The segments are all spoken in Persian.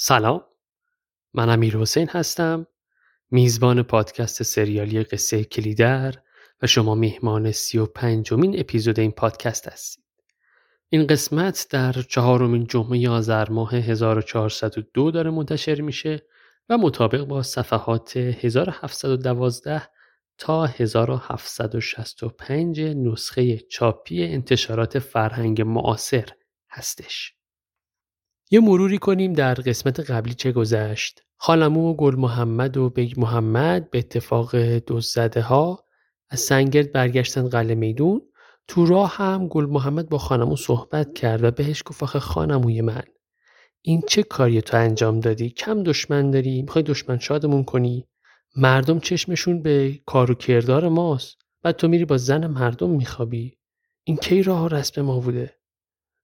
سلام من امیر حسین هستم میزبان پادکست سریالی قصه کلیدر و شما میهمان سی و پنجمین اپیزود این پادکست هستید. این قسمت در چهارمین جمعه آذر ماه 1402 داره منتشر میشه و مطابق با صفحات 1712 تا 1765 نسخه چاپی انتشارات فرهنگ معاصر هستش. یه مروری کنیم در قسمت قبلی چه گذشت. خالمو و گل محمد و بیگ محمد به اتفاق زده ها از سنگرد برگشتن قلعه میدون. تو راه هم گل محمد با خانمو صحبت کرد و بهش گفت آخه خانموی من این چه کاری تو انجام دادی؟ کم دشمن داری؟ می‌خوای دشمن شادمون کنی؟ مردم چشمشون به کار و کردار ماست بعد تو میری با زن مردم میخوابی. این کی راه رسم ما بوده؟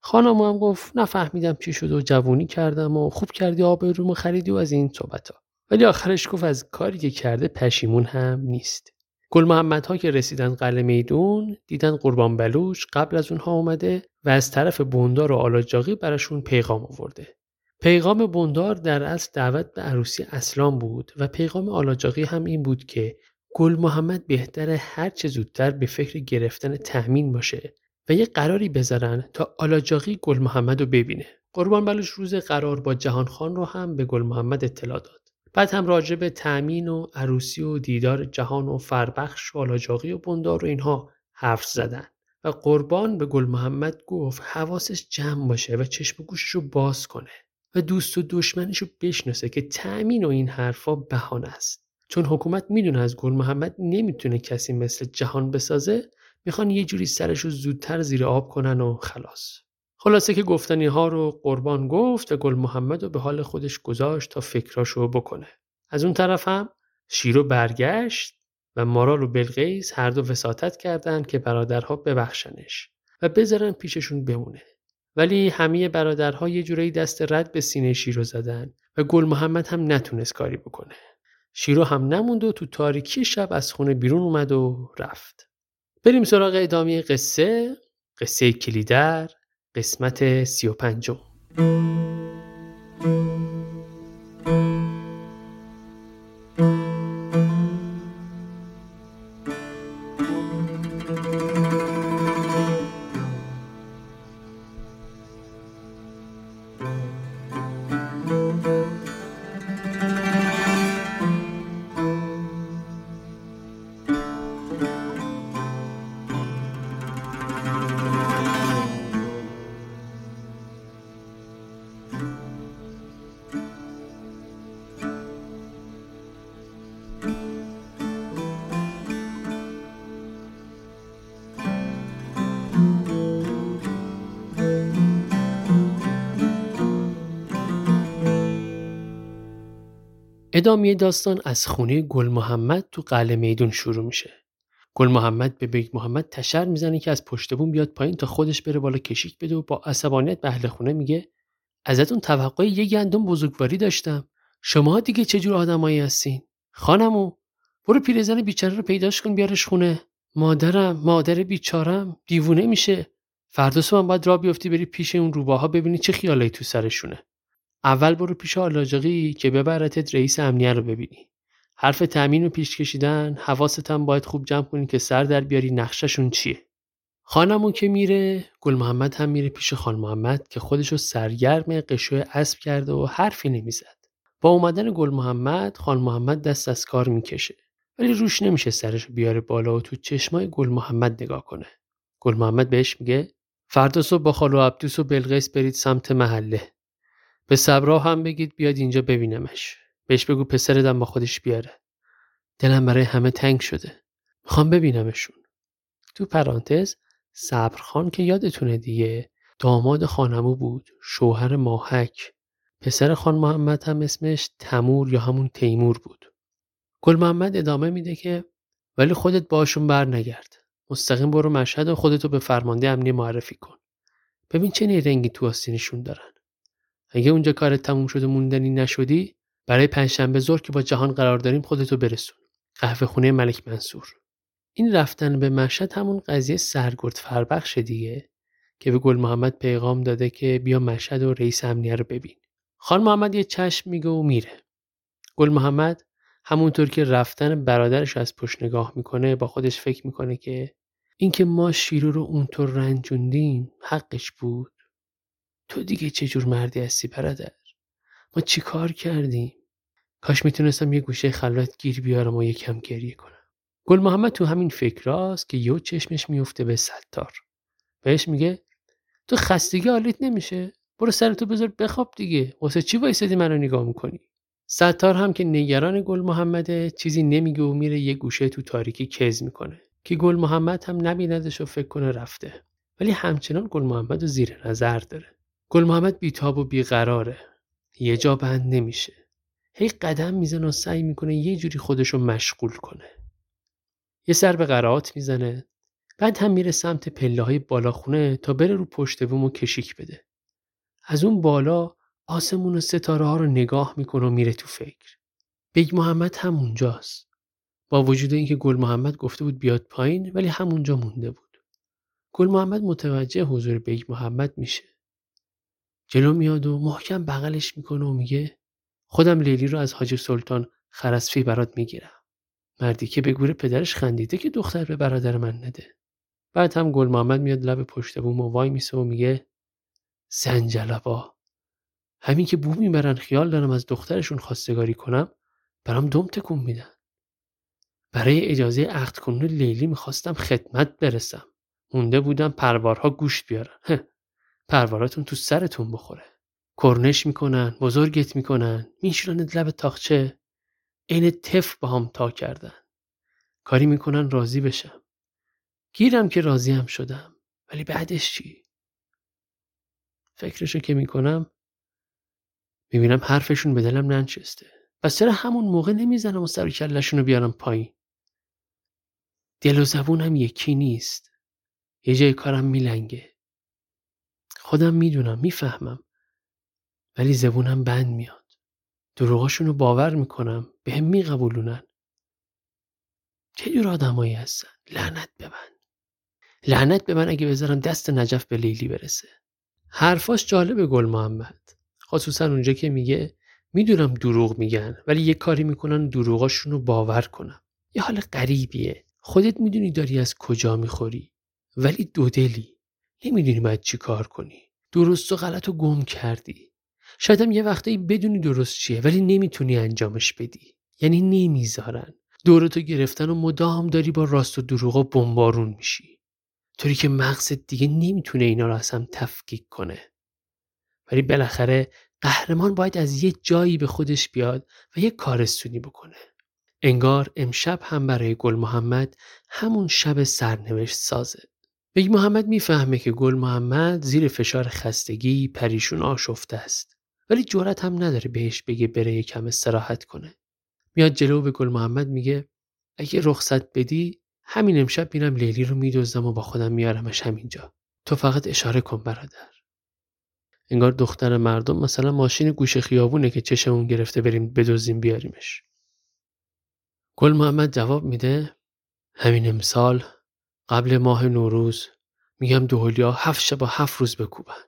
خانم هم گفت نفهمیدم چی شد و جوونی کردم و خوب کردی آب رومو خریدی و از این صحبت ها. ولی آخرش گفت از کاری که کرده پشیمون هم نیست. گل محمد ها که رسیدن قلعه میدون دیدن قربان بلوش قبل از اونها اومده و از طرف بوندار و آلاجاقی براشون پیغام آورده. پیغام بوندار در اصل دعوت به عروسی اسلام بود و پیغام آلاجاقی هم این بود که گل محمد بهتره هر چه زودتر به فکر گرفتن تأمین باشه و یه قراری بذارن تا آلاجاقی گل محمد رو ببینه. قربان بلوش روز قرار با جهان خان رو هم به گل محمد اطلاع داد. بعد هم راجع به تأمین و عروسی و دیدار جهان و فربخش و آلاجاقی و بندار و اینها حرف زدن. و قربان به گل محمد گفت حواسش جمع باشه و چشم گوشش رو باز کنه و دوست و دشمنش رو بشناسه که تأمین و این حرفا بهانه است. چون حکومت می‌دونه از گل محمد نمی‌تونه کسی مثل جهان بسازه می‌خوان یه جوری سرش رو زودتر زیر آب کنن و خلاص. خلاصه که گفتنی ها رو قربان گفت و گل محمد رو به حال خودش گذاشت تا فکراشو بکنه. از اون طرف هم شیرو برگشت و مارال و بلقیس هر دو وساطت کردند که برادرها ببخشنش و بذارن پیششون بمونه. ولی همه برادرها یه جورایی دست رد به سینه شیرو زدن و گل محمد هم نتونست کاری بکنه. شیرو هم نموند و تو تاریکی شب از خونه بیرون اومد و رفت. بریم سراغ ادامه قصه قصه کلیدر قسمت سی و پنجم. ادامه داستان از خونه گل محمد تو قلعه میدون شروع میشه. گل محمد به بیگ محمد تشر می‌زنه که از پشت بوم بیاد پایین تا خودش بره بالا کشیک بده و با عصبانیت به اهل خونه میگه ازتون توقع یه گندم بزرگواری داشتم. شما دیگه چه جور آدمایی هستین؟ خان عمو برو پیرزن بیچاره رو پیداش کن بیارش خونه. مادرم مادر بیچارم دیوونه میشه. فردا صبح باید راه بیفتی بری پیش اون روباها ببینی چه خیالایی تو سرشونه. اول برو پیش آلاجقی که ببرتت رئیس امنیه رو ببینی. حرف تأمین و پیش کشیدن حواست هم باید خوب جمع کنی که سر در بیاری نقششون چیه. خانمون که میره گل محمد هم میره پیش خان محمد که خودشو سرگرم قشو اسب کرده و حرفی نمی‌زد. با اومدن گل محمد خان محمد دست از کار می‌کشه. ولی روش نمیشه سرش بیاره بالا و تو چشمای گل محمد نگاه کنه. گل محمد بهش میگه فردا صبح با خالو عبدوس و بلقیس برید سمت محله. به صبرا هم بگید بیاد اینجا ببینمش. بهش بگو پسردم با خودش بیاره. دلم برای همه تنگ شده. می‌خوام ببینمشون. تو پرانتز صبرخان که یادتونه دیگه داماد خانمو بود شوهر ماهک. پسر خان محمد هم اسمش تمور یا همون تیمور بود. گل محمد ادامه میده که ولی خودت باشون بر نگرد. مستقیم برو مشهد و خودتو به فرمانده امنی معرفی کن. ببین چه نیرنگی تو آستینشون دارن. اگه اونجا کارت تموم شده موندنی نشدی برای پنجشنبه ظهر که با جهان قرار داریم خودتو برسون. قهوه خونه ملک منصور. این رفتن به مشهد همون قضیه سرگرد فربخش دیگه که به گل محمد پیغام داده که بیا مشهد و رئیس امنیه رو ببین. خان محمد یه چشم میگه و میره. گل محمد همونطور که رفتن برادرش از پشت نگاه می‌کنه با خودش فکر می‌کنه که اینکه ما شیرو رو اونطور رنجوندیم حقش بود؟ تو دیگه چه جور مردی هستی برادر؟ ما چی کار کردیم؟ کاش می‌تونستم یه گوشه خلوت گیر بیارم و یکم گریه کنم. گل محمد تو همین فکراست که یه چشمش میفته به ستار. بهش میگه تو خستگی حالیت نمیشه. برو سرتو بذار بخواب دیگه. واسه چی وایسادی منو نگاه می‌کنی؟ ستار هم که نگران گل محمده چیزی نمیگه و میره یه گوشه تو تاریکی کز می‌کنه. که گل محمد هم نبیندش و فکر کنه رفته. ولی همچنان گل محمد رو زیر نظر داره. گل محمد بیتاب و بیقراره. یه جا بند نمیشه. هی قدم می‌زنه و سعی می‌کنه یه جوری خودشو مشغول کنه. یه سر به قرائات می‌زنه. بعد هم میره سمت پله های بالا خونه تا بره رو پشت بوم و کشیک بده. از اون بالا آسمون و ستاره ها رو نگاه می‌کنه و میره تو فکر. بیگ محمد هم اونجاست با وجود اینکه گل محمد گفته بود بیاد پایین ولی همونجا مونده بود. گل محمد متوجه حضور بیگ محمد میشه. جلو میاد و محکم بغلش می‌کنه و میگه خودم لیلی رو از حاج سلطان خرسفی برات می‌گیرم. مردی که به گور پدرش خندیده که دختر به برادر من نده. بعد هم گل محمد میاد لب پشت بوم و وای میسه و میگه سنجلبا همین که بو می‌برن خیال دارم از دخترشون خواستگاری کنم برام دم تکون میدن. برای اجازه عقد کنون لیلی می‌خواستم خدمت برسم. مونده بودم پروارها گوشت بیارن. پرواراتون تو سرتون بخوره. کرنش می‌کنن بزرگت می‌کنن میشونن لب تاخچه. عین تف با هم تا کردن. کاری می‌کنن راضی بشم. گیرم که راضی هم شدم. ولی بعدش چی؟ فکرشو که می‌کنم می‌بینم حرفشون به دلم ننشسته. پس چرا همون موقع نمی‌زنم و سر کلشون رو بیارم پایین؟ دل و زبون هم یکی نیست. یه جای کارم میلنگه. خودم می‌دونم می‌فهمم. ولی زبونم بند میاد. دروغاشون رو باور می‌کنم به هم میقبولونن. چه جور آدمایی هستن؟ لعنت به من. لعنت به من اگه بذارم دست نجف به لیلی برسه. حرفاش جالب گل محمد. خصوصا اونجا که میگه می‌دونم دروغ میگن ولی یه کاری می‌کنن دروغاشون رو باور کنم. یه حال غریبیه. خودت می‌دونی داری از کجا می‌خوری. ولی دودلی نمی‌دونی باید چی کار کنی. درست و غلط و گم کردی. شاید هم یه وقتایی بدونی درست چیه ولی نمی‌تونی انجامش بدی. یعنی نمی‌ذارن. دورتو گرفتن و مدام داری با راست و دروغا بمبارون میشی. طوری که مغزت دیگه نمی‌تونه اینا رو اصلا تفکیک کنه. ولی بالاخره قهرمان باید از یه جایی به خودش بیاد و یه کارستونی بکنه. انگار امشب هم برای گل محمد همون شب سرنوشت سازه. بگی محمد می‌فهمه که گل محمد زیر فشار خستگی پریشون آشفته است. ولی جورت هم نداره بهش بگه بره یکم استراحت کنه. میاد جلو به گل محمد میگه اگه رخصت بدی همین امشب میرم لیلی رو میدوزم و با خودم میارمش همینجا. تو فقط اشاره کن برادر. انگار دختر مردم مثلا ماشین گوشه خیابونه که چشمون گرفته بریم بدوزیم بیاریمش. گل محمد جواب میده همین امسال قبل ماه نوروز میگم دولیا هفت شب و هفت روز بکوبن.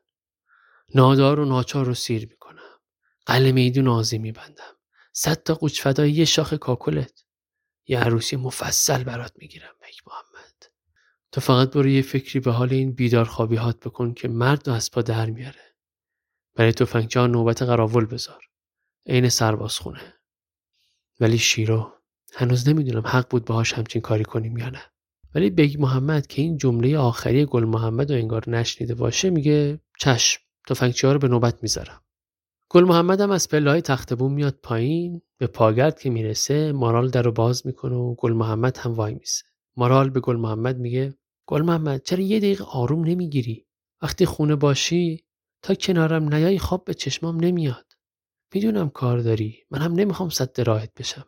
نادار و ناچار رو سیر می‌کنم. قل میدون نازی میبندم. صد تا قوچ فدای یه شاخ کاکلت. یه عروسی مفصل برات می‌گیرم بک محمد. تو فقط برو یه فکری به حال این بیدار خوابیهات بکن که مرد و از پا در میاره. برای تفنگچه نوبت قراول بذار. عین سربازخونه. ولی شیرو هنوز نمی‌دونم حق بود باهاش همچین کاری کنیم یا نه. ولی بگ محمد که این جمله آخری گل محمد رو انگار نشنیده باشه میگه چشم تفنگچی رو به نوبت می‌ذارم. گل محمد هم از پله های تخت بوم میاد پایین به پاگرد که می‌رسه مارال در رو باز می‌کنه و گل محمد هم وای میسه. مارال به گل محمد میگه گل محمد چرا یه دقیقه آروم نمی‌گیری؟ وقتی خونه باشی تا کنارم نیای خواب به چشمام نمیاد. می‌دونم کار داری من هم نمی‌خوام صد راحت بشم.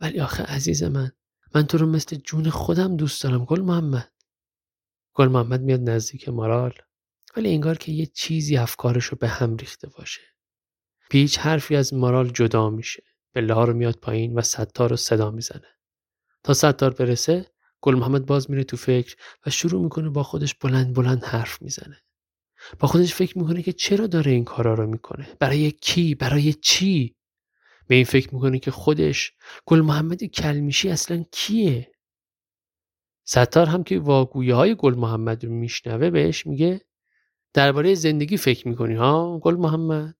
ولی آخه عزیز من من تو رو مثل جون خودم دوست دارم گل محمد. گل محمد میاد نزدیک مارال. ولی انگار که یه چیزی افکارش رو به هم ریخته باشه. پیچ حرفی از مارال جدا میشه. رو میاد پایین و ستار رو صدا می‌زنه. تا ستار برسه گل محمد باز میره تو فکر و شروع می‌کنه با خودش بلند بلند حرف می‌زنه. با خودش فکر می‌کنه که چرا داره این کارا رو می‌کنه؟ برای کی؟ برای چی؟ به این فکر می‌کنه که خودش گل محمد کلمیشی اصلا کیه؟ ستار هم که واگویه های گل محمد رو میشنوه بهش میگه درباره زندگی فکر می‌کنی ها؟ گل محمد.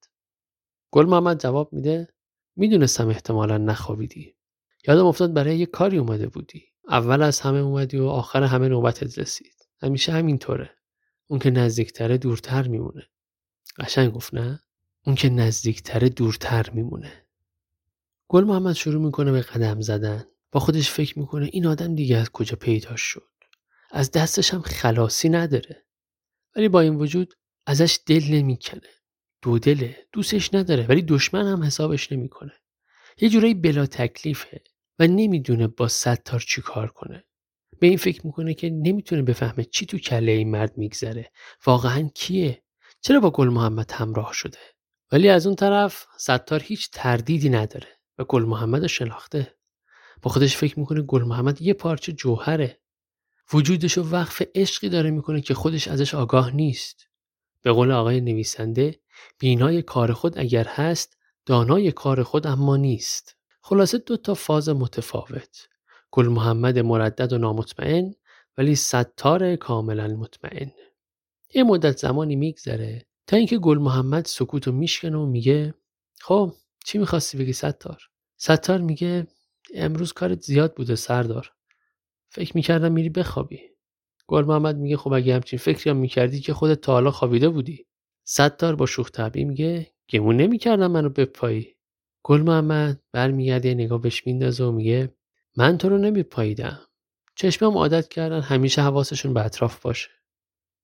گل محمد جواب میده می‌دونستم احتمالا نخوابیدی. یادم افتاد برای یه کاری اومده بودی. اول از همه اومدی و آخر همه نوبتت رسید. همیشه همینطوره. اون که نزدیکتره دورتر میمونه. قشنگ گفت نه؟ اون که نزدیکتره دورتر میمونه. گل محمد شروع می‌کنه به قدم زدن. با خودش فکر می‌کنه این آدم دیگه از کجا پیدا شد. از دستش هم خلاصی نداره. ولی با این وجود ازش دل نمی‌کنه. دو دله دوستش نداره ولی دشمن هم حسابش نمی‌کنه. یه جورایی بلا تکلیفه و نمی‌دونه با ستار چی کار کنه. به این فکر می‌کنه که نمی‌تونه بفهمه چی تو کله این مرد میگذره. واقعا کیه؟ چرا با گل محمد همراه شده؟ ولی از اون طرف ستار هیچ تردیدی نداره. و گل محمد رو شناخته. با خودش فکر می‌کنه گل محمد یه پارچه جوهره. وجودش رو وقف عشقی داره می‌کنه که خودش ازش آگاه نیست. به قول آقای نویسنده بینای کار خود اگر هست دانای کار خود اما نیست. خلاصه دو تا فاز متفاوت. گل محمد مردد و نامطمئن ولی ستار کاملا مطمئن. یه مدت زمانی میگذره تا اینکه گل محمد سکوت و میشکنه و میگه خب چی می‌خواستی بگی ستار؟ ستار میگه امروز کارت زیاد بوده سردار. فکر می‌کردم میری بخوابی. گل محمد میگه خب اگه همچین فکری هم می‌کردی که خودت تا حالا خوابیده بودی. ستار با شوخ طبعی میگه گمون نمی‌کردم منو بپایی گل محمد برمیگرده نگاه بهش میندازه و میگه من تو رو نمیپاییدم. چشمم عادت کردن همیشه حواسشون به اطراف باشه.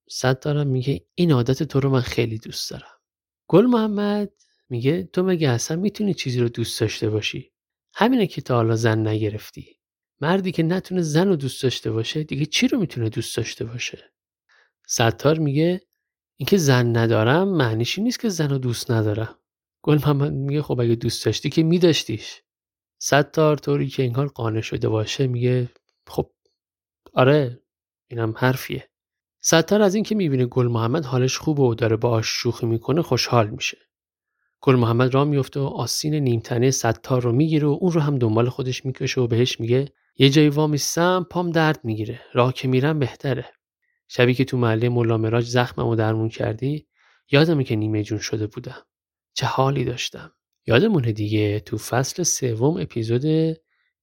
ستارم میگه این عادت تو رو من خیلی دوست دارم. گل محمد میگه تو مگه اصلا می‌تونی چیزی رو دوست داشته باشی؟ همینه که تا حالا زن نگرفتی. مردی که نتونه زن رو دوست داشته باشه دیگه چی رو می‌تونه دوست داشته باشه؟ ستار میگه اینکه زن ندارم معنیشی نیست که زن رو دوست ندارم. گل محمد میگه خب اگه دوست داشتی که میداشتیش. ستار طوری که انگار قانع شده باشه میگه خب آره اینم حرفیه. ستار از اینکه می‌بینه گل محمد حالش خوبه و داره باهاش شوخی می‌کنه خوشحال میشه. گل محمد را میفته و آسین نیمتنه ستار رو می‌گیره و اون رو هم دنبال خودش می‌کشه و بهش میگه یه جایی وامیستم پام درد می‌گیره. راه که میرم بهتره. شبی که تو محله مولا مراج زخمم و درمون کردی یادمه که نیمه جون شده بودم. چه حالی داشتم. یادمونه دیگه تو فصل سوم اپیزود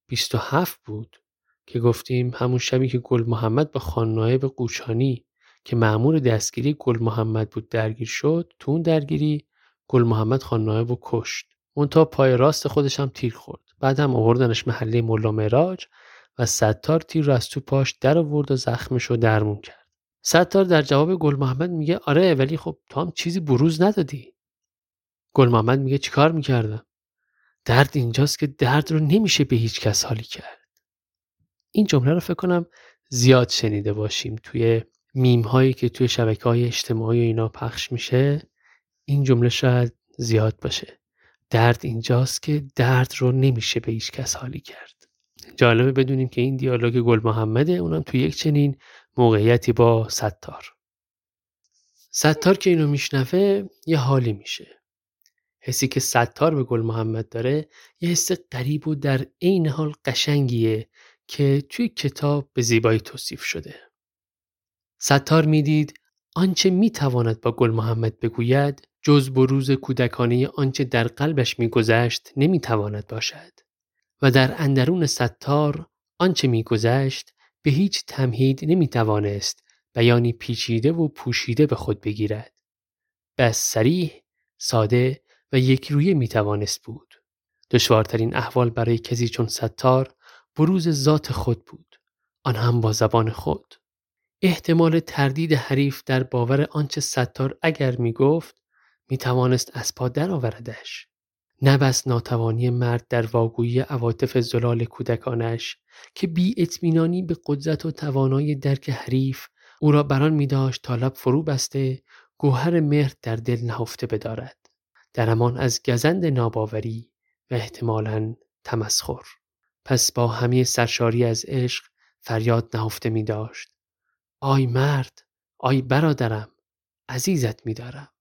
27 بود که گفتیم همون شبی که گل محمد با به قوچانی که معمور دستگیری گل محمد بود درگیر شد تو اون درگیری گل محمد خان نایب و کشت. اون تا پای راست خودش هم تیر خورد. بعد هم آوردنش محله ملا مراج و ستار تیر رو از تو پاش در آورد و زخمش رو درمون کرد. ستار در جواب گل محمد میگه آره ولی خب تو هم چیزی بروز ندادی. گل محمد میگه چیکار می‌کردم؟ درد اینجاست که درد رو نمیشه به هیچ کس حالی کرد. این جمله رو فکر کنم زیاد شنیده باشیم توی میم هایی که توی شبکه های اجتماعی و اینا پخش میشه. این جمله شاید زیاد باشه. درد اینجاست که درد رو نمیشه به هیچ کس حالی کرد. جالبه بدونیم که این دیالوگ گل محمده اونم توی یک چنین موقعیتی با ستار. ستار که اینو میشنوه یه حالی میشه. حسی که ستار به گل محمد داره یه حس قریب و در عین حال قشنگیه که توی کتاب به زیبایی توصیف شده. ستار می‌دید آنچه می‌تواند با گل محمد بگوید جز بروز کودکانه آنچه در قلبش میگذشت نمی‌تواند باشد و در اندرون ستار آنچه میگذشت به هیچ تمهید نمی‌توانست بیانی پیچیده و پوشیده به خود بگیرد. بس سریح ساده و یک رویه می‌توانست بود. دشوارترین احوال برای کسی چون ستار بروز ذات خود بود آن هم با زبان خود. احتمال تردید حریف در باور آنچه ستار اگر می‌گفت می توانست از پا درآوردش نه بس ناتوانی مرد در واگویی عواطف زلال کودکانش که بی اطمینانی به قدرت و توانای درک حریف او را بران می داشت تا لب فرو بسته گوهر مهر در دل نهفته بدارد. در امان از گزند ناباوری و احتمالا تمسخر. پس با همه سرشاری از عشق فریاد نهفته می داشت آی مرد آی برادرم عزیزت میدارم.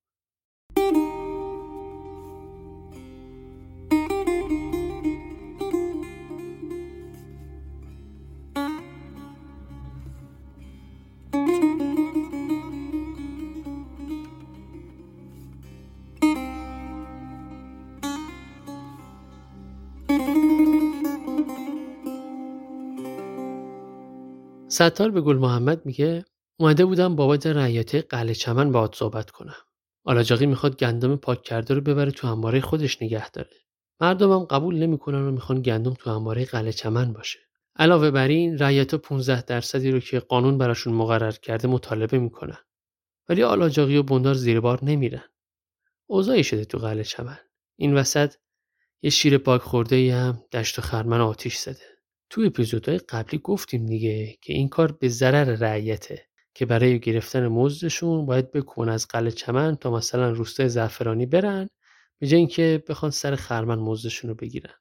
ستار به گل محمد میگه اومده بودم بابت رعیته قلعه چمن باهات صحبت کنم. آلاجاقی می‌خواد گندم پاک کرده رو ببره تو انباره خودش نگه داره. مردمم قبول نمی‌کنن و می‌خوان گندم تو انباره قلعه چمن باشه. علاوه بر این رعیتا 15 درصدی رو که قانون براشون مقرر کرده مطالبه می‌کنن. ولی آلاجاقی و بندار زیر بار نمیرن. اوضاعی شده تو قلعه چمن. این وسط یه شیر پاک خورده ای هم دشت و خرمن آتیش زده. تو اپیزودهای قبلی گفتیم دیگه که این کار به ضرر رعیته که برای گرفتن مزدشون باید بکن از قلعه چمن تا مثلا روستای زعفرانی برن به جای اینکه بخوان سر خرمن مزدشون رو بگیرن.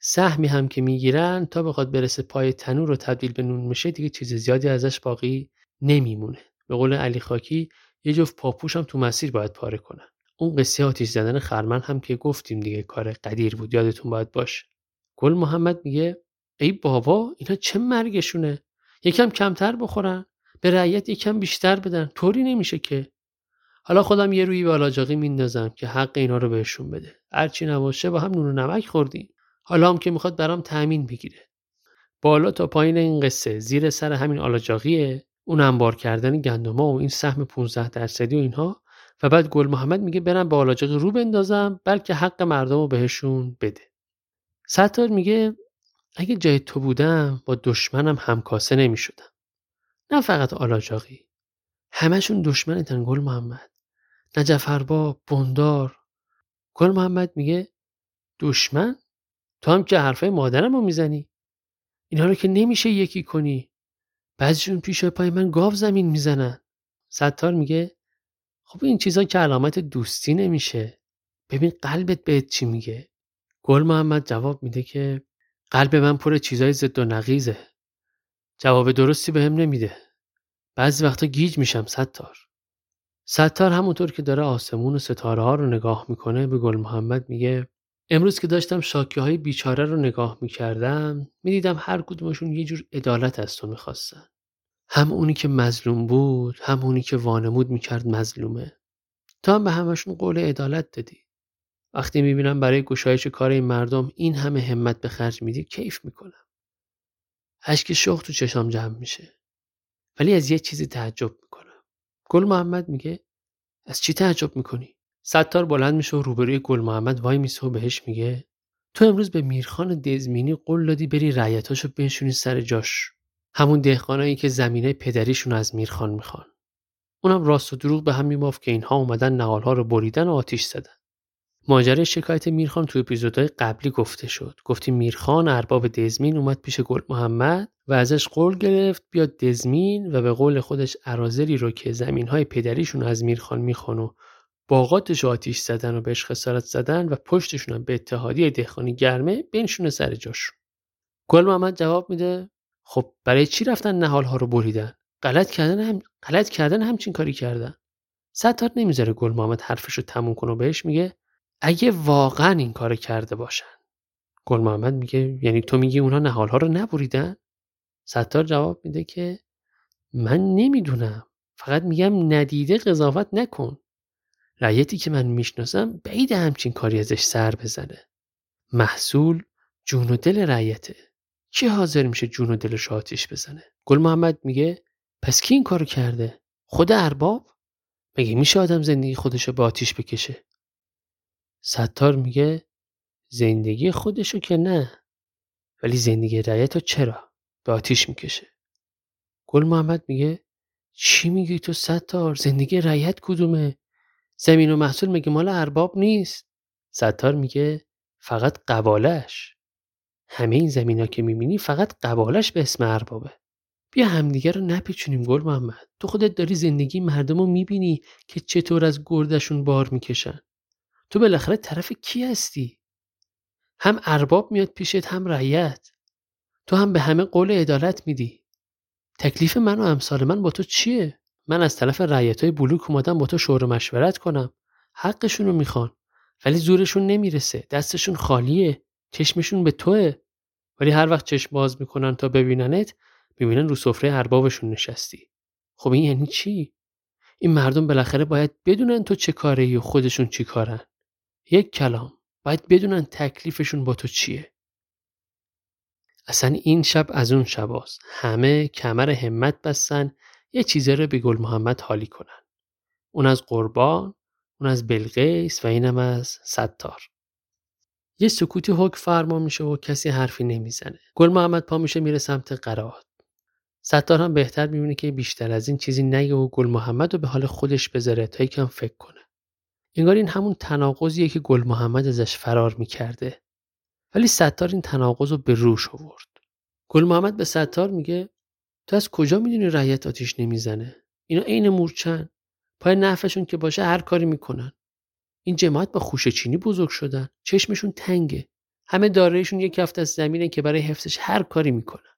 سهمی هم که می‌گیرن تا بخواد برسه پای تنور رو تبدیل به نون میشه دیگه چیز زیادی ازش باقی نمیمونه. به قول علی خاکی یه جفت پاپوش هم تو مسیر باید پاره کنن. اون قصه آتیش زدن خرمن هم که گفتیم دیگه کار قدیر بود یادتون باید باشه. گل محمد میگه ای بابا اینا چه مرگشونه؟ یکم کمتر بخورن. به رعیت یکم بیشتر بدن. طوری نمیشه که. حالا خودم یه روی بالاجاقی میندازم که حق اینا رو بهشون بده. هرچی نباشه با هم نون و نمک خوردیم. حالا هم که می‌خواد برام تأمین بگیره. بالا تا پایین این قصه زیر سر همین آلاجاقیه. اون انبار کردن گندما و این سهم 15 درصدی و اینها. و بعد گل محمد میگه برم به آلاجاقی رو بندازم بلکه حق مردم رو بهشون بده. ستار میگه اگه جای تو بودم با دشمنم همکاسه نمی شدم. نه فقط آلاجاقی. همشون دشمنتن گل محمد. ارباب، بندار. گل محمد میگه دشمن؟ تو هم که حرفای مادرم رو می‌زنی؟ اینها رو که نمیشه یکی کنی. بعضیشون پیش پای من گاو زمین می‌زنن. ستار میگه خب این چیزا که علامت دوستی نمیشه. ببین قلبت بهت چی میگه. گل محمد جواب میده که قلب من پر چیزای ضد و نقیزه. جواب درستی بهم به نمیده. بعضی وقتا گیج میشم ستار. ستار همونطور که داره آسمون و ستاره ها رو نگاه می‌کنه به گل محمد میگه امروز که داشتم شاکی های بیچاره رو نگاه می‌کردم می‌دیدم هر کدومشون یه جور عدالت از تو می‌خواستن. هم اونی که مظلوم بود هم اونی که وانمود می‌کرد مظلومه. تا هم به همشون قول عدالت دادی. وقتی می‌بینم برای گشایش کار این مردم این همه همت به خرج میدی کیف می‌کنم. اشک شوق تو چشام جمع میشه. ولی از یه چیزی تعجب می‌کنم. گل محمد میگه از چی تعجب می‌کنی؟ ستار بلند میشه و روبروی گل محمد وای میسه و بهش میگه تو امروز به میرخان دزمینی قول دادی بری رعیتاشو بنشونی سر جاش. همون دهقانایی که زمینه پدریشون از میرخان می‌خوان. اونم راست و دروغ به هم میبافت که اینها اومدن نهالها رو بریدن و آتیش زدن. ماجرای شکایت میرخان تو اپیزودهای قبلی گفته شد. گفتیم میرخان ارباب دزمین اومد پیش گل محمد و ازش قول گرفت بیاد دزمین و به قول خودش ارازلی رو که زمینهای پدریشون از میرخان می‌خوان و باغاتش آتیش زدن و بهش خسارت زدن و پشتشون به اتحادیه دهخانی گرمه بنشونه سر جاشون. گل محمد جواب میده خب برای چی رفتن نهال ها رو بریدن؟ غلط کردن هم غلط کردن همچین کاری کردن. ستار نمی‌ذاره گل محمد حرفش رو تموم کنه و بهش میگه اگه واقعا این کار کرده باشن. گل محمد میگه یعنی تو میگی اونها نهالها رو نبریدن؟ ستار جواب میده که من نمی‌دونم. فقط میگم ندیده قضاوت نکن. رعیتی که من می‌شناسم بعید همچین کاری ازش سر بزنه. محصول جون و دل رعیته. کی حاضر میشه جون و دلش آتیش بزنه؟ گل محمد میگه پس کی این کارو کرده؟ خود ارباب؟ مگه میشه آدم زندگی خودشو به آتیش بکشه؟ ستار میگه زندگی خودشو که نه ولی زندگی رعیت چرا به آتیش می‌کشه؟ گل محمد میگه چی میگی تو ستار؟ زندگی رعیت کدومه؟ زمین و محصول میگه مال ارباب نیست؟ ستار میگه فقط قبالش همه این زمین که می‌بینی فقط قبالش به اسم اربابه. بیا همدیگه رو نپیچونیم گل محمد. تو خودت داری زندگی مردم رو می‌بینی که چطور از گردشون بار می‌کشن. تو بالاخره طرف کی هستی؟ هم ارباب میاد پیشت هم رعیت. تو هم به همه قول عدالت میدی. تکلیف من و امثال من با تو چیه؟ من از طرف های بلوک اومدم با تو شور مشورت کنم. حقشون رو می‌خوان. ولی زورشون نمی‌رسه. دستشون خالیه. چشمشون به توه. ولی هر وقت چشم باز می‌کنن تا ببیننت می‌بینن رو سفره اربابشون نشستی. خب این یعنی چی؟ این مردم بالاخره باید بدونن تو چه کاره و خودشون چی کارن. یک کلام باید بدونن تکلیفشون با تو چیه اصلا این شب از اون شب همه کمر همت بستن یه چیزه رو به گل محمد حالی کنن. اون از قربان، اون از بلقیس و اینم از ستار. یه سکوتی حک فرما میشه و کسی حرفی نمی‌زنه. گل محمد پا میشه میره سمت قرائت. ستار هم بهتر می‌بینه که بیشتر از این چیزی نگه و گل محمد رو به حال خودش بذاره تا یکم فکر کنه. انگار این همون تناقضیه که گل محمد ازش فرار می‌کرده. ولی ستار این تناقض رو به روش آورد. گل محمد به ستار میگه تو از کجا می‌دونی رعیت آتیش نمی‌زنه؟ اینا عین مورچن. پای نفعشون که باشه هر کاری می‌کنن. این جماعت با خوشه چینی بزرگ شدن. چشمشون تنگه. همه دارایشون یک کفت از زمینه که برای حفظش هر کاری می‌کنن.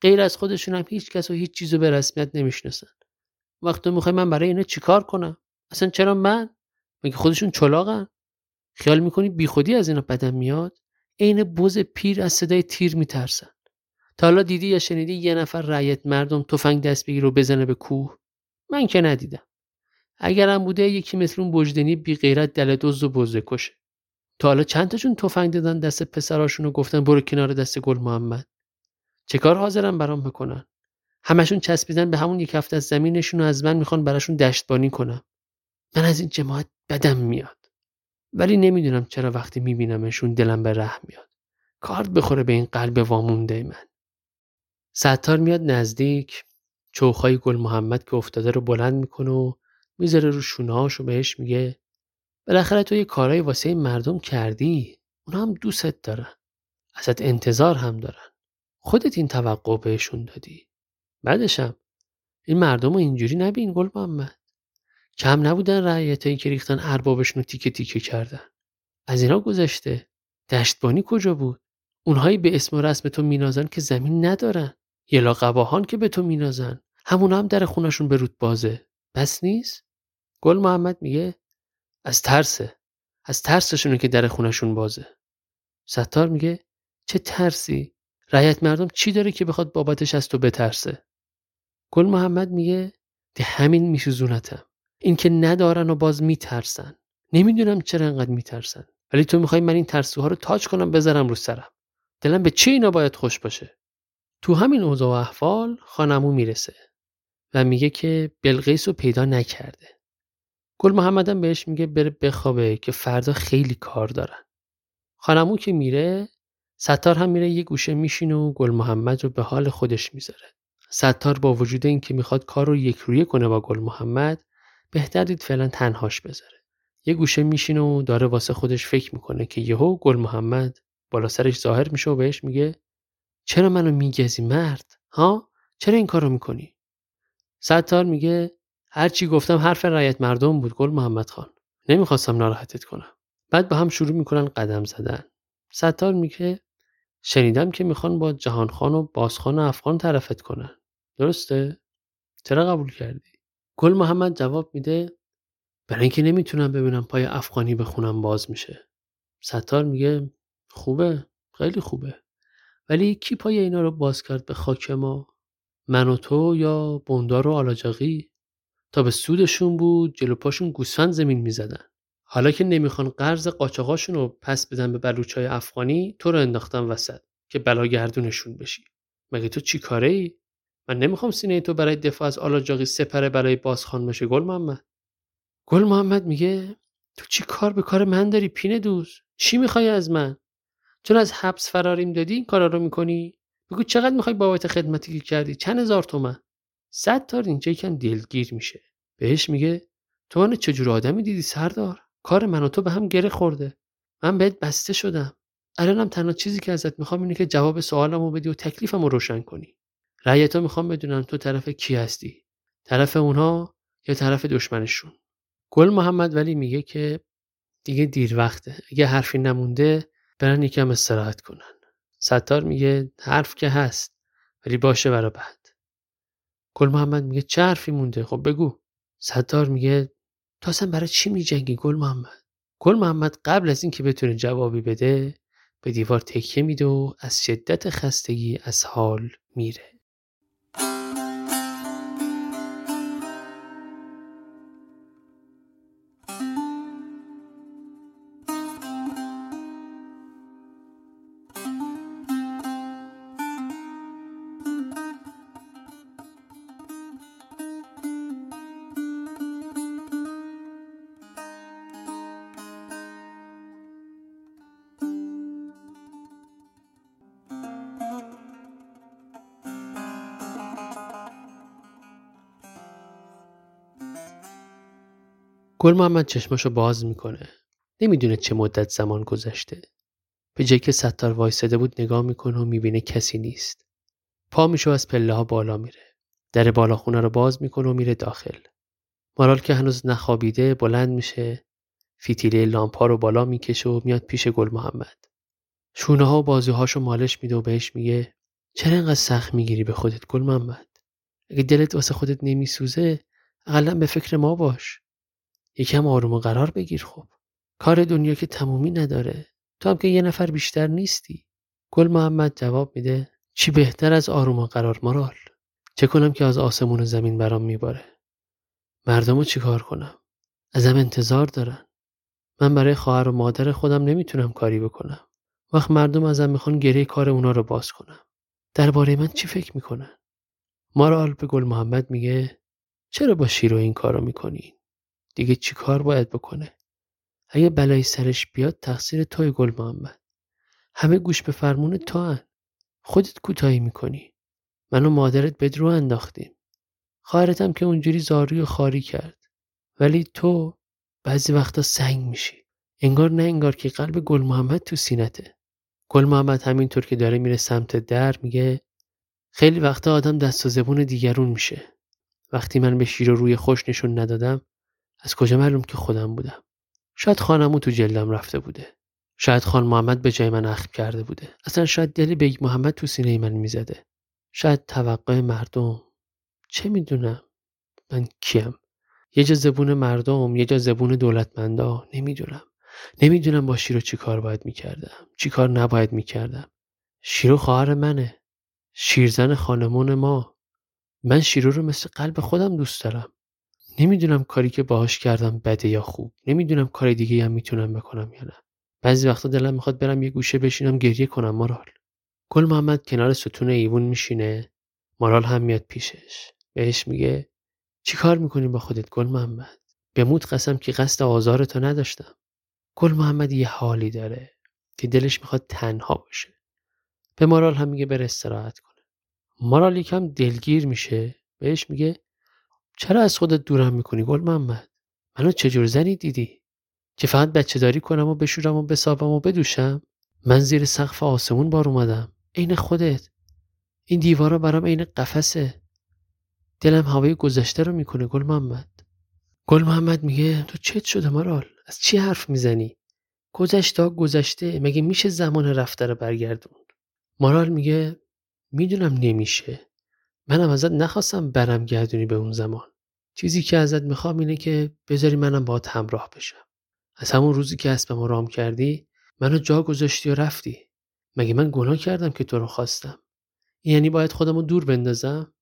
غیر از خودشون هم هیچ کس و هیچ چیزو به رسمیت نمی‌شناسن. وقتی می‌خوای من برای اینا چیکار کنم؟ اصلا چرا من مگه خودشون چلاقن خیال می‌کنی بیخودی از اینا بدم میاد؟ عین بز پیر از صدای تیر میترسن. تا حالا دیدی یا شنیدی یه نفر رعیت مردم تفنگ دست بگیر و بزنه به کوه؟ من که ندیدم. اگرم بوده یکی مثل اون بجدنی بی غیرت دل دزد و بزده کشه. تا حالا چند تاشون تفنگ دادن دست پسراشون و گفتن برو کنار دست گل محمد. چه کار حاضرن برام بکنن؟ همشون چسبیدن به همون یک هفته از زمینشون و از من می‌خوان براشون دشتبانی کنم. من از این جماعت بدم میاد. ولی نمی‌دونم چرا وقتی میبینمشون دلم به رحم میاد. کارت بخوره به این قلب وامونده من. ستار میاد نزدیک چوخای گل محمد که افتاده رو بلند می‌کنه و می‌ذاره رو شونه و بهش میگه بالاخره تو یه کارای واسه مردم کردی. اونا هم دوستت دارن. ازت انتظار هم دارن. خودت این توقع بهشون دادی. بعدشم این مردم رو اینجوری نبین گل محمد. کم نبودن رعیتایی که ریختن اربابشون رو تیکه تیکه کردن. از اینا گذشته. دشتبانی کجا بود؟ اونهایی به اسم و رسم تو مینازن که زمین ندارن. یلا قباهان که به تو مینازن. همون هم در خونشون به رود بازه. بس نیست؟ گل محمد میگه از ترسه. از ترسشونه که در خونشون بازه. ستار میگه چه ترسی؟ رعیت مردم چی داره که بخواد بابتش از تو بترسه؟ گل محمد میگه ده همین میسوزونتم. این که ندارن و باز میترسن نمی‌دونم چرا انقدر میترسن ولی تو می‌خوای من این ترسوها رو تاج کنم بذارم رو سرم دلم به چه اینا باید خوش باشه تو همین اوضاع و احوال خانمو می‌رسه و میگه که بلقیس رو پیدا نکرده. گل محمدم بهش میگه بره بخوابه که فردا خیلی کار دارن. خانمو که میره ستار هم میره یه گوشه میشینه و گل محمد رو به حال خودش می‌ذاره. ستار با وجود اینکه می‌خواد کار رو یک رویه کنه با گل محمد بهتر دید فعلا تنهاش بذاره. یه گوشه میشینه و داره واسه خودش فکر می‌کنه که یهو گل محمد بالا سرش ظاهر میشه و بهش میگه چرا منو میگزی مرد؟ ها؟ چرا این کارو می‌کنی؟ ستار میگه هرچی گفتم حرف رایت مردم بود گل محمد خان. نمی‌خواستم ناراحتت کنم. بعد با هم شروع می‌کنن قدم زدن. ستار میگه شنیدم که می‌خوان با جهان خان و بازخان و افغان طرفت کنن. درسته؟ چرا قبول کردی؟ گل محمد جواب میده برای اینکه نمی‌تونم ببینم پای افغانی بخونم باز میشه. ستار میگه خوبه خیلی خوبه. ولی کی پای اینا رو باز کرد به خاک ما؟ من و تو یا بندار و آلاجاقی تا به سودشون بود جلو پاشون گوسفند زمین می‌زدن. حالا که نمی‌خوان قرض قاچاقاشون رو پس بدن به بلوچای افغانی تو رو انداختن وسط که بلاگردونشون بشی. مگه تو چی کاره ای من نمی‌خوام سینه تو برای دفاع از آلاجاقی سپره برای بازخان بشه گل محمد. گل محمد میگه تو چی کار به کار من داری پینه دوست؟ چی می‌خوای از من؟ چون از حبس فراریم دادی؟ این کارا رو می‌کنی؟ بگو چقدر می‌خوای بابت خدمتی که کردی؟ چند هزار تومن؟ صد تار اینجا یکم دلگیر میشه. بهش میگه تو من چجور آدمی دیدی سردار؟ کار من و تو به هم گره خورده. من بهت بسته شدم. الانم تنها چیزی که ازت می‌خوام اینه که جواب سوالمو بدی و تکلیفمو روشن کنی. رأیتو می‌خوام بدونم تو طرف کی هستی؟ طرف اونها یا طرف دشمنشون؟ گل محمد ولی میگه که دیگه دیر وقته. اگه حرفی نمونده برن یکم استراحت کنن. ستار میگه حرف که هست ولی باشه برا بعد. گل محمد میگه چه حرفی مونده؟ خب بگو. ستار میگه تو اصلا برای چی میجنگی گل محمد؟ گل محمد قبل از اینکه بتونه جوابی بده به دیوار تکیه میده و از شدت خستگی از حال میره. گل محمد چشماشو باز می‌کنه. نمی‌دونه چه مدت زمان گذشته. به جایی که ستار وایساده بود نگاه می‌کنه و می‌بینه کسی نیست. پا میشه از پله ها بالا میره. در بالاخونه رو باز می‌کنه و میره داخل. مارال که هنوز نخوابیده بلند میشه. فیتیله لامپا رو بالا می‌کشه و میاد پیش گل محمد. شونه ها و بازوهاشو مالش میده و بهش میگه چرا انقدر سخت می‌گیری به خودت گل محمد؟ اگه دلت واسه خودت نمیسوزه اقلا به فکر ما باش. یکم آروم و قرار بگیر خب. کار دنیا که تمومی نداره. تو هم که یه نفر بیشتر نیستی. گل محمد جواب میده چی بهتر از آروم و قرار مرال چه کنم که از آسمون و زمین برام میباره؟ مردمو چیکار کنم؟ ازم انتظار دارن. من برای خواهر و مادر خودم نمی‌تونم کاری بکنم. وقت مردم ازم می‌خوان گره کار اونا رو باز کنم. درباره من چی فکر می‌کنن؟ مارال به گل محمد میگه چرا با شیرو این کارو می‌کنین؟ دیگه چی کار باید بکنه؟ اگه بلایی سرش بیاد تقصیر توی گل محمد همه گوش به فرمون تو هن. خودت کوتاهی می‌کنی. من و مادرت بدرو انداختیم. خواهرتم که اونجوری زاری و خاری کرد. ولی تو بعضی وقتا سنگ میشی. انگار نه انگار که قلب گل محمد تو سینته. گل محمد همینطور که داره میره سمت در میگه خیلی وقتا آدم دست و زبون دیگرون میشه. وقتی من به شیر و روی خوش نشون ندادم از کجا معلوم که خودم بودم؟ شاید خانمون تو جلدم رفته بوده. شاید خان محمد به جای من اخم کرده بوده. اصلا شاید دل بیگ محمد تو سینه من می‌زده. شاید توقع مردم. چه می‌دونم؟ من کیم؟ یه جا زبون مردم یه جا زبون دولتمندا. نمی‌دونم. نمی‌دونم با شیرو چی کار باید می‌کردم. چی کار نباید می‌کردم. شیرو خواهر منه. شیرزن خانمون ما. من شیرو رو مثل قلب خودم دوست دارم. نمی‌دونم کاری که باهاش کردم بده یا خوب. نمی‌دونم کار دیگه هم می‌تونم بکنم یا نه. بعضی وقتا دلم می‌خواد برم یه گوشه بشینم گریه کنم مارال. گل محمد کنار ستون ایوون میشینه. مارال هم میاد پیشش. بهش میگه چی کار می‌کنی با خودت گل محمد؟ بموت قسم که قصد آزارتو نداشتم. گل محمد یه حالی داره که دلش می‌خواد تنها باشه. به مارال هم میگه بره استراحت کنه. مارال یکم دلگیر میشه. بهش میگه چرا از خودت دورم می‌کنی گل محمد؟ منو چجور زنی دیدی؟ که فقط بچه داری کنم و بشورم و بسابم و بدوشم؟ من زیر سقف آسمون بار اومدم. عین خودت. این دیوارا برام عین قفسه. دلم هوای گذشته رو می‌کنه گل محمد. گل محمد میگه تو چت شده مرال از چی حرف می‌زنی؟ گذشته گذشته مگه میشه زمان رفته رو برگردون مارال میگه می‌دونم نمیشه. منم ازت نخواستم برم گردونی به اون زمان. چیزی که ازت می‌خوام اینه که بذاری منم باهات همراه بشم. از همون روزی که اسبمو رام کردی منو جا گذاشتی و رفتی. مگه من گناه کردم که تو رو خواستم؟ یعنی باید خودمو دور بندازم؟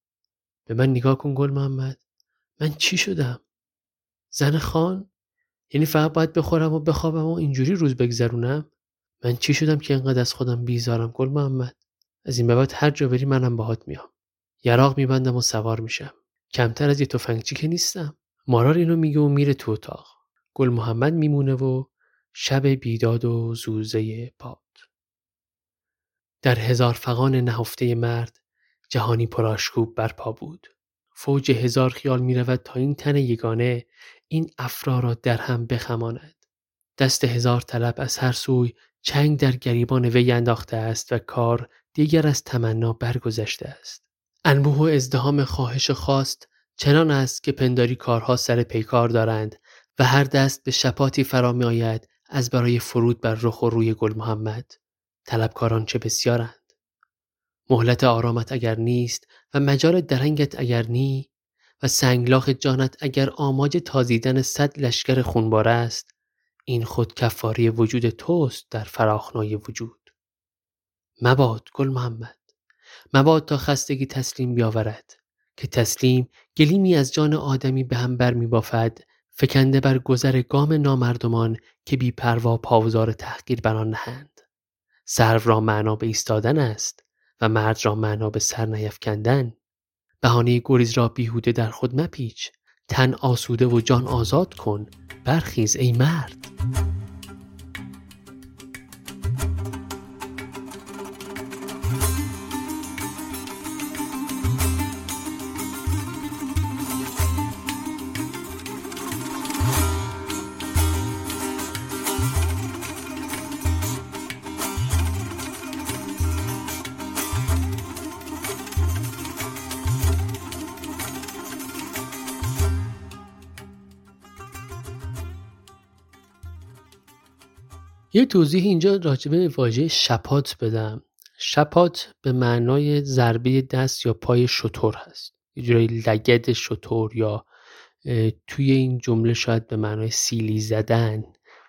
به من نگاه کن گل محمد. من چی شدم؟ زن خان؟ یعنی فقط باید بخورم و بخوابم و اینجوری روز بگذرونم؟ من چی شدم که انقدر از خودم بیزارم گل محمد؟ از این به بعد هر جا بری منم باهات میام. یراق میبندم و سوار میشم. کمتر از یه تفنگچی که نیستم. مارار اینو میگه و میره تو اتاق. گل محمد میمونه و شب بیداد و زوزه باد. در هزار فقان نهفته مرد جهانی پراشکوب برپا بود. فوج هزار خیال می‌رود تا این تن یگانه این افرا را در هم بخماند. دست هزار طلب از هر سوی چنگ در گریبان وی انداخته است و کار دیگر از تمنا برگذشته است. انبوه و ازدهام خواهش خواست چنان است که پنداری کارها سر پیکار دارند و هر دست به شپاتی فرا می آید از برای فرود بر رخ و روی گل محمد. طلبکاران چه بسیارند. مهلت آرامت اگر نیست و مجال درنگت اگر نی و سنگلاخ جانت اگر آماج تازیدن صد لشکر خونبار است این خود کفاری وجود توست در فراخنای وجود. مباد گل محمد. مباد تا خستگی تسلیم بیاورد. که تسلیم گلیمی از جان آدمی به هم بر می بافد فکنده بر گذر گام نامردمان که بی پروا پاوزار تحقیر بر آن نهند. سرو را معنا به ایستادن است و مرد را معنا به سر نیفکندن. بهانه گریز را بیهوده در خود مپیچ. تن آسوده و جان آزاد کن. برخیز ای مرد! یه توضیح اینجا راجبه واژه شپات بدم. شپات به معنای ضربه دست یا پای شطور هست. یه جورایی لگد شطور یا توی این جمله شاید به معنای سیلی زدن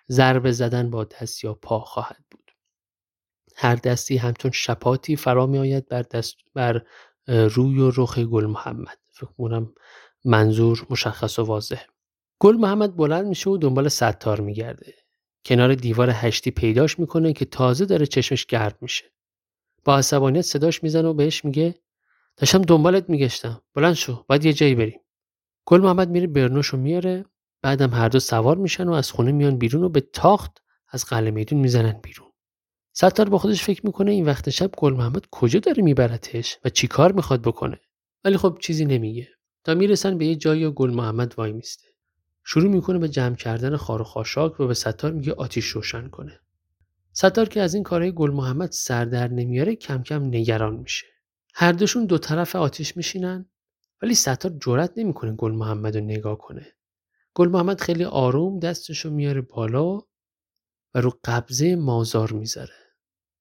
ضربه زدن با دست یا پا خواهد بود. هر دستی همچون شپاتی فرا می آید بر, دست بر روی و رخ گل محمد. فکر کنم منظور مشخص و واضحه گل محمد بلند میشه و دنبال ستار میگرده. کنار دیوار هشتی پیداش می‌کنه که تازه داره چشمش گرد میشه. با عصبانیت صداش می‌زنه و بهش میگه داشتم دنبالت میگشتم. بلند شو باید یه جایی بریم. گل محمد میره برنوشو میاره بعدم هر دو سوار میشن و از خونه میان بیرون و به تاخت از قلعه میدون می‌زنن بیرون. ستار با خودش فکر می‌کنه این وقت شب گل محمد کجا داره میبرتش و چی کار می‌خواد بکنه. ولی خب چیزی نمیگه. تا می‌رسن به یه جایی و گل محمد وای میسته. شروع می‌کنه به جمع کردن خار و خاشاک و به ستار میگه آتیش روشن کنه. ستار که از این کارهای گل محمد سر در نمیاره کم کم نگران میشه. هر دوشون دو طرف آتیش میشینن ولی ستار جرأت نمی‌کنه گل محمد رو نگاه کنه. گل محمد خیلی آروم دستشو میاره بالا و رو قبضه مازار می‌ذاره.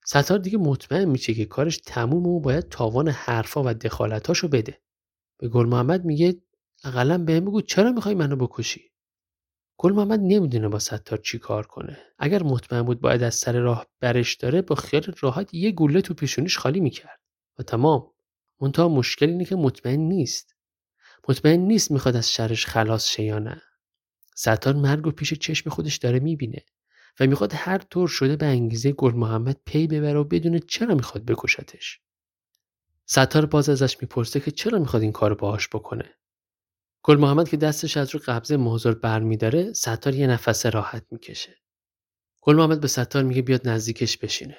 ستار دیگه مطمئن میشه که کارش تموم و باید تاوان حرفا و دخالتاشو بده. به گل محمد میگه اقلا بهم بگو چرا می‌خوای منو بکشی؟ گل محمد نمی‌دونه با ستار چی کار کنه. اگر مطمئن بود باید از سر راه برش داره با خیال راحت یه گوله تو پیشونیش خالی می‌کرد. و تمام. منتها مشکل اینه که مطمئن نیست. مطمئن نیست می‌خواد از شرش خلاص شه یا نه. ستار مرگ و پیش چشم خودش داره می‌بینه و می‌خواد هر طور شده به انگیزه گل محمد پی ببره و بدونه چرا می‌خواد بکشتش. ستار باز ازش می‌پرسه که چرا می‌خواد این کارو باهاش بکنه؟ گل محمد که دستش از رو قبضه مهزار برمیداره ستار یه نفس راحت می‌کشه. گل محمد به ستار میگه بیاد نزدیکش بشینه.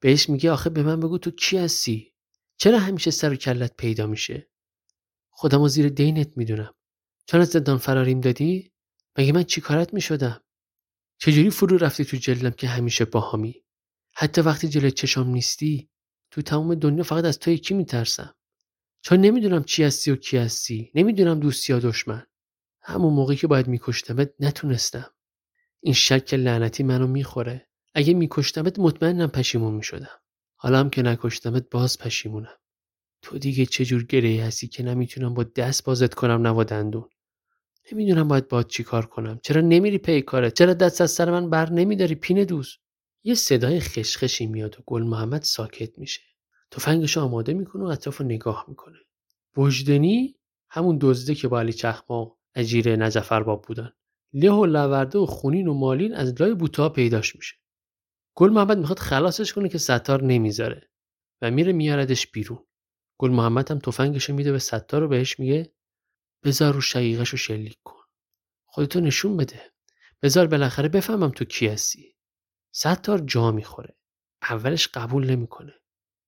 بهش میگه آخه به من بگو تو کی هستی؟ چرا همیشه سر و کلت پیدا میشه؟ خودم و زیر دینت می‌دونم. چون از زندان فراریم دادی؟ مگه من چی کارت می‌شدم؟ چجوری فرو رفتی تو جلدم که همیشه باهامی حتی وقتی جلوی چشام نیستی تو تمام دنیا فقط از تو کی میترسم. چون نمی‌دونم چی هستی و کی هستی. نمی‌دونم دوستی یا دشمن. همون موقعی که باید میکشتمت نتونستم. این شک لعنتی منو می‌خوره. اگه میکشتمت مطمئنم پشیمون می‌شدم. حالا هم که نکشتمت باز پشیمونم. تو دیگه چجور گره هستی که نمی‌تونم با دست بازت کنم دندون؟ نمی‌دونم باید باید چی کار کنم. چرا نمیری پی کارت؟ چرا دست از سر من بر نمیداری پینه دوست؟ یه صدای خشخشی میاد و گل محمد ساکت میشه. تفنگش آماده می‌کنه و اطراف نگاه می‌کنه. وجدنی همون دزده که با علی چخما اجیر نجفر باب بودن. له و لورده و خونین و مالین از لای بوتا پیداش میشه. گل محمد می‌خواد خلاصش کنه که ستار نمی‌ذاره و میره میاردش بیرون. گل محمد هم تفنگشو میده به ستار و بهش میگه بذار رو شقیقش رو شلیک کن. خودتو نشون بده. بذار بالاخره بفهمم تو کی هستی. ستار جا می‌خوره. اولش قبول نمی‌کنه.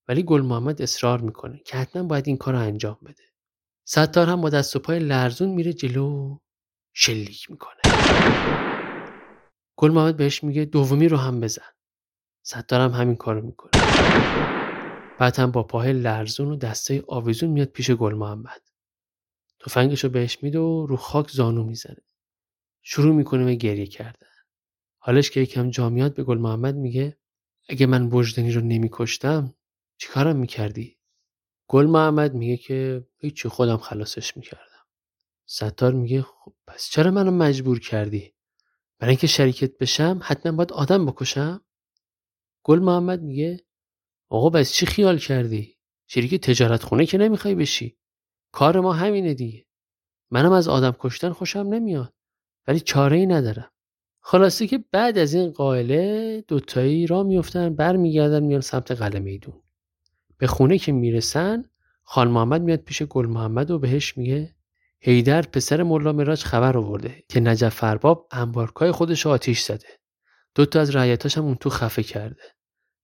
ولی گل محمد اصرار می‌کنه که حتما باید این کار رو انجام بده. ستار هم با دست و پای لرزون میره جلو شلیک می‌کنه. گل محمد بهش میگه دومی رو هم بزن. ستار هم همین کارو می‌کنه. بعد هم با پای لرزون و دسته آویزون میاد پیش گل محمد. تفنگش رو بهش میده و رو خاک زانو می‌زنه. شروع می‌کنه به گریه کردن. حالش که یکم جا به گل محمد میگه اگه من وجدانی رو نمیکشتم چیکارم می‌کردی؟ گل محمد میگه که هیچی خودم خلاصش می‌کردم. ستار میگه خب پس چرا منو مجبور کردی؟ برای اینکه شریکت بشم حتما باید آدم بکشم؟ گل محمد میگه آقا بس چی خیال کردی؟ شریک تجارت خونه که نمی‌خوای بشی. کار ما همینه دیگه. منم از آدم کشتن خوشم نمیاد. ولی چاره ای ندارم. خلاصه که بعد از این قائله دوتایی را میفتن برمیگردن میان سمت قلعه میدون به خونه که می‌رسن خان محمد میاد پیش گل محمد و بهش میگه هیدر پسر ملا مراج خبر آورده که نجف فرباب انبارکای خودش آتیش زده. دوتا از رعیتاش هم اون تو خفه کرده.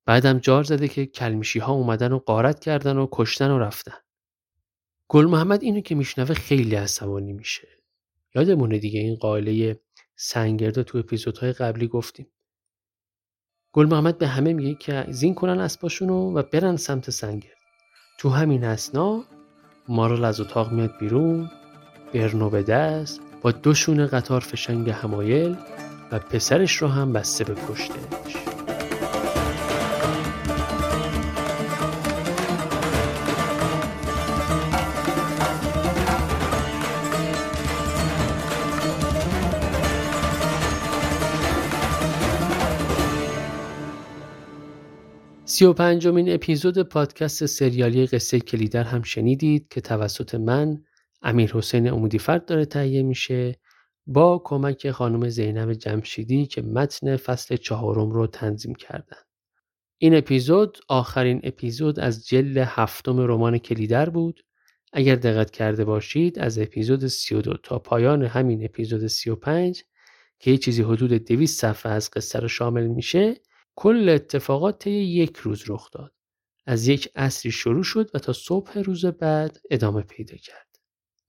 بعدم جار زده که کلمیشی ها اومدن و قارت کردن و کشتن و رفتن. گل محمد اینو که میشنوه خیلی عصبانی میشه. یادمونه دیگه این قائله سنگرده تو اپیزودهای قبلی گفتیم. گل محمد به همه میگه که زین کنن اسباشونو و برن سمت سنگرد تو همین اسنا مارال از اتاق میاد بیرون برنو به دست با دو شونه قطار فشنگ همایل و پسرش رو هم بسته به پشتش. سی و پنجمین اپیزود پادکست سریالی قصه کلیدر هم شنیدید که توسط من امیر حسین امودی فرد داره تهیه میشه با کمک خانم زینب جمشیدی که متن فصل چهارم رو تنظیم کردن. این اپیزود آخرین اپیزود از جلد هفتم رمان کلیدر بود. اگر دقت کرده باشید از اپیزود 32 تا پایان همین اپیزود 35 که یه چیزی حدود 200 صفحه از قصه رو شامل میشه کل اتفاقات طی یک روز رخ داد. از یک عصری شروع شد و تا صبح روز بعد ادامه پیدا کرد.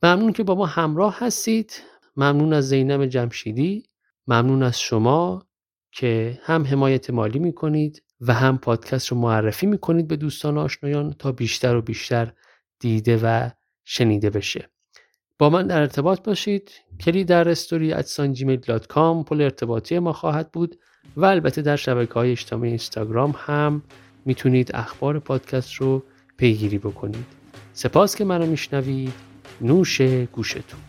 ممنون که با ما همراه هستید. ممنون از زینب جمشیدی. ممنون از شما که هم حمایت مالی می‌کنید و هم پادکست رو معرفی می‌کنید به دوستان و آشنایان تا بیشتر و بیشتر دیده و شنیده بشه. با من در ارتباط باشید. کلی در استوری پل ارتباطی ما خواهد بود و البته در شبکه های اجتماعی اینستاگرام هم می‌تونید اخبار پادکست رو پیگیری بکنید. سپاس که منو میشنوید. نوش گوشتون.